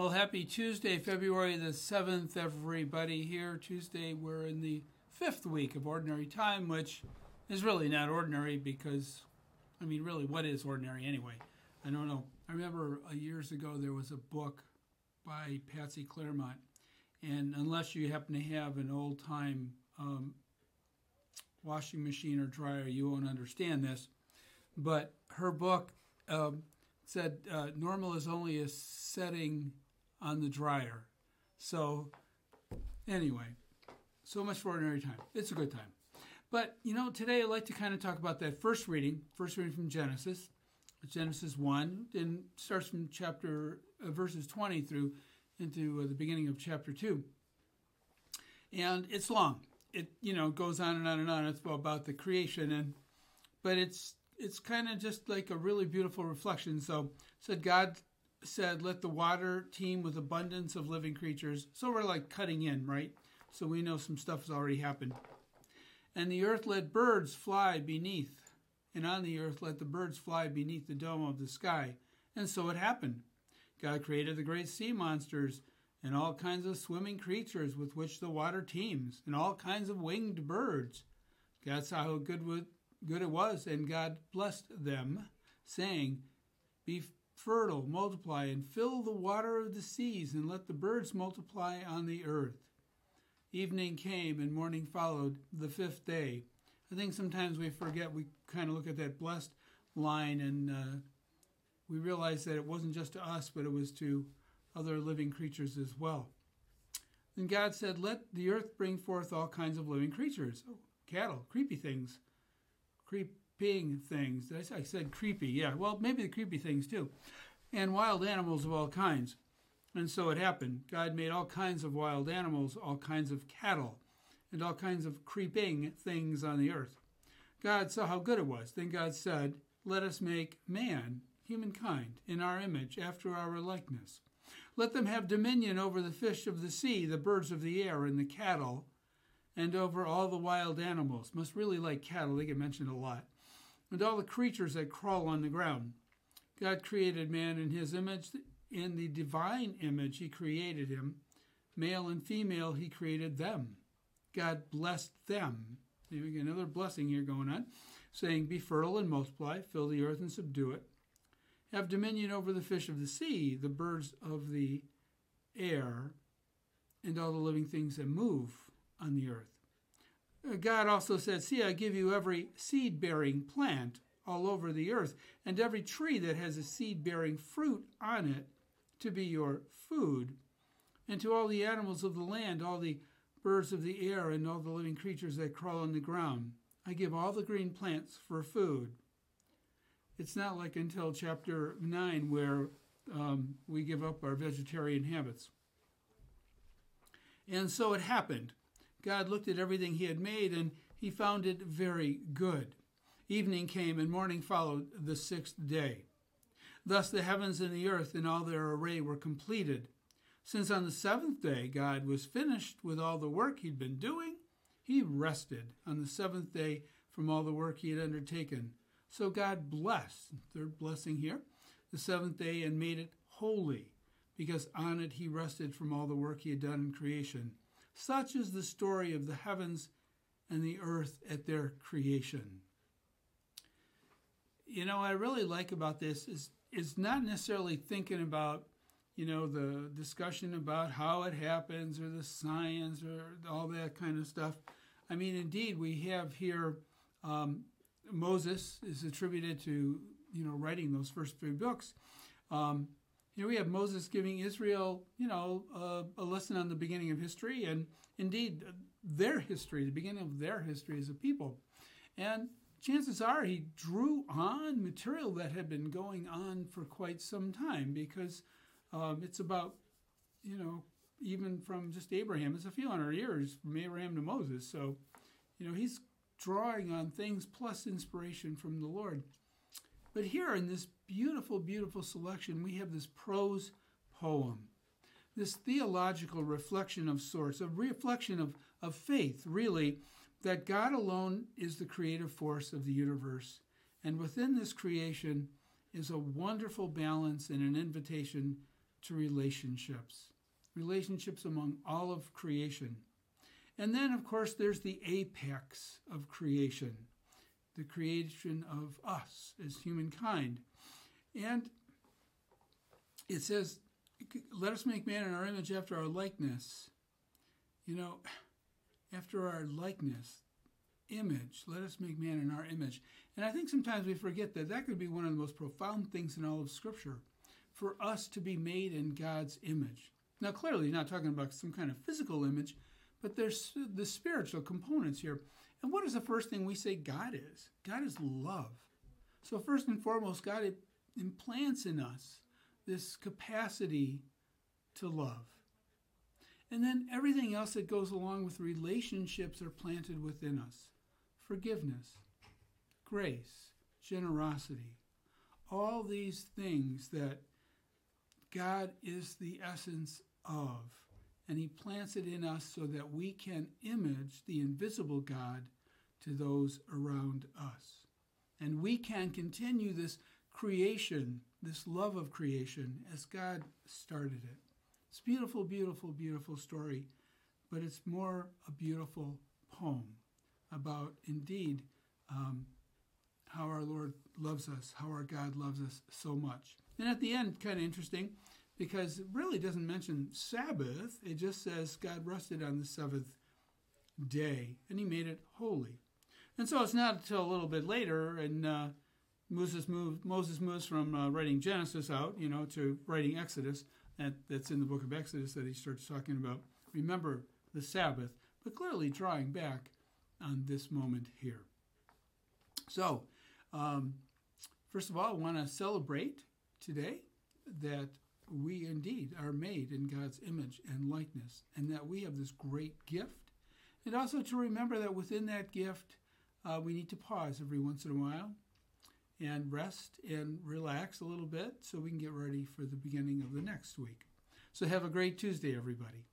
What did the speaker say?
Well, happy Tuesday, February the 7th, everybody here. Tuesday, we're in the fifth week of Ordinary Time, which is really not ordinary because, I mean, really, what is ordinary anyway? I don't know. I remember uh, years ago there was a book by Patsy Clairmont, and unless you happen to have an old time um, washing machine or dryer, you won't understand this. But her book um, said uh, normal is only a setting on the dryer. So, anyway, so much for ordinary time. It's a good time. But, you know, today I'd like to kind of talk about that first reading, first reading from Genesis, Genesis 1, and starts from chapter, uh, verses 20 through into uh, the beginning of chapter 2. And it's long. It, you know, goes on and on and on. It's about the creation and, but it's, it's kind of just like a really beautiful reflection. So, said God said, Let the water teem with abundance of living creatures. So we're like cutting in, right? So we know some stuff has already happened. And the earth let birds fly beneath, and on the earth let the birds fly beneath the dome of the sky. And so it happened. God created the great sea monsters and all kinds of swimming creatures with which the water teems, and all kinds of winged birds. God saw how good, good it was, and God blessed them, saying, Be fertile, multiply, and fill the water of the seas, and let the birds multiply on the earth. Evening came, and morning followed, the fifth day. I think sometimes we forget, we kind of look at that blessed line, and uh, we realize that it wasn't just to us, but it was to other living creatures as well. Then God said, Let the earth bring forth all kinds of living creatures. Oh, cattle, creepy things, creep, creeping things. I said creepy, yeah. Well, maybe the creepy things too. And wild animals of all kinds. And so it happened. God made all kinds of wild animals, all kinds of cattle, and all kinds of creeping things on the earth. God saw how good it was. Then God said, Let us make man, humankind, in our image, after our likeness. Let them have dominion over the fish of the sea, the birds of the air, and the cattle, and over all the wild animals. Must really like cattle, they get mentioned a lot and all the creatures that crawl on the ground. God created man in his image. In the divine image, he created him. Male and female, he created them. God blessed them. Another blessing here going on, saying, Be fertile and multiply, fill the earth and subdue it. Have dominion over the fish of the sea, the birds of the air, and all the living things that move on the earth. God also said, See, I give you every seed bearing plant all over the earth, and every tree that has a seed bearing fruit on it to be your food, and to all the animals of the land, all the birds of the air, and all the living creatures that crawl on the ground. I give all the green plants for food. It's not like until chapter 9 where um, we give up our vegetarian habits. And so it happened. God looked at everything he had made, and he found it very good. Evening came, and morning followed the sixth day. Thus the heavens and the earth in all their array were completed. Since on the seventh day God was finished with all the work he'd been doing, he rested on the seventh day from all the work he had undertaken. So God blessed, third blessing here, the seventh day and made it holy, because on it he rested from all the work he had done in creation. Such is the story of the heavens and the earth at their creation. You know, I really like about this is is not necessarily thinking about, you know, the discussion about how it happens or the science or all that kind of stuff. I mean, indeed, we have here um, Moses is attributed to, you know, writing those first three books. Um, here we have Moses giving Israel, you know, uh, a lesson on the beginning of history and indeed their history, the beginning of their history as a people. And chances are he drew on material that had been going on for quite some time because um, it's about, you know, even from just Abraham, it's a few hundred years from Abraham to Moses. So, you know, he's drawing on things plus inspiration from the Lord. But here in this beautiful, beautiful selection, we have this prose poem, this theological reflection of sorts, a reflection of, of faith, really, that God alone is the creative force of the universe. And within this creation is a wonderful balance and an invitation to relationships, relationships among all of creation. And then, of course, there's the apex of creation, the creation of us as humankind. And it says, Let us make man in our image after our likeness. You know, after our likeness, image. Let us make man in our image. And I think sometimes we forget that that could be one of the most profound things in all of Scripture for us to be made in God's image. Now, clearly, not talking about some kind of physical image, but there's the spiritual components here. And what is the first thing we say God is? God is love. So, first and foremost, God implants in us this capacity to love. And then everything else that goes along with relationships are planted within us forgiveness, grace, generosity, all these things that God is the essence of. And He plants it in us so that we can image the invisible God to those around us. And we can continue this creation, this love of creation, as God started it. It's beautiful, beautiful, beautiful story, but it's more a beautiful poem about indeed um, how our Lord loves us, how our God loves us so much. And at the end, kind of interesting, because it really doesn't mention Sabbath. It just says God rested on the seventh day and he made it holy. And so it's not until a little bit later, and uh, Moses, moved, Moses moves from uh, writing Genesis out, you know, to writing Exodus. That, that's in the book of Exodus that he starts talking about. Remember the Sabbath, but clearly drawing back on this moment here. So, um, first of all, I want to celebrate today that we indeed are made in God's image and likeness, and that we have this great gift. And also to remember that within that gift, uh, we need to pause every once in a while and rest and relax a little bit so we can get ready for the beginning of the next week. So, have a great Tuesday, everybody.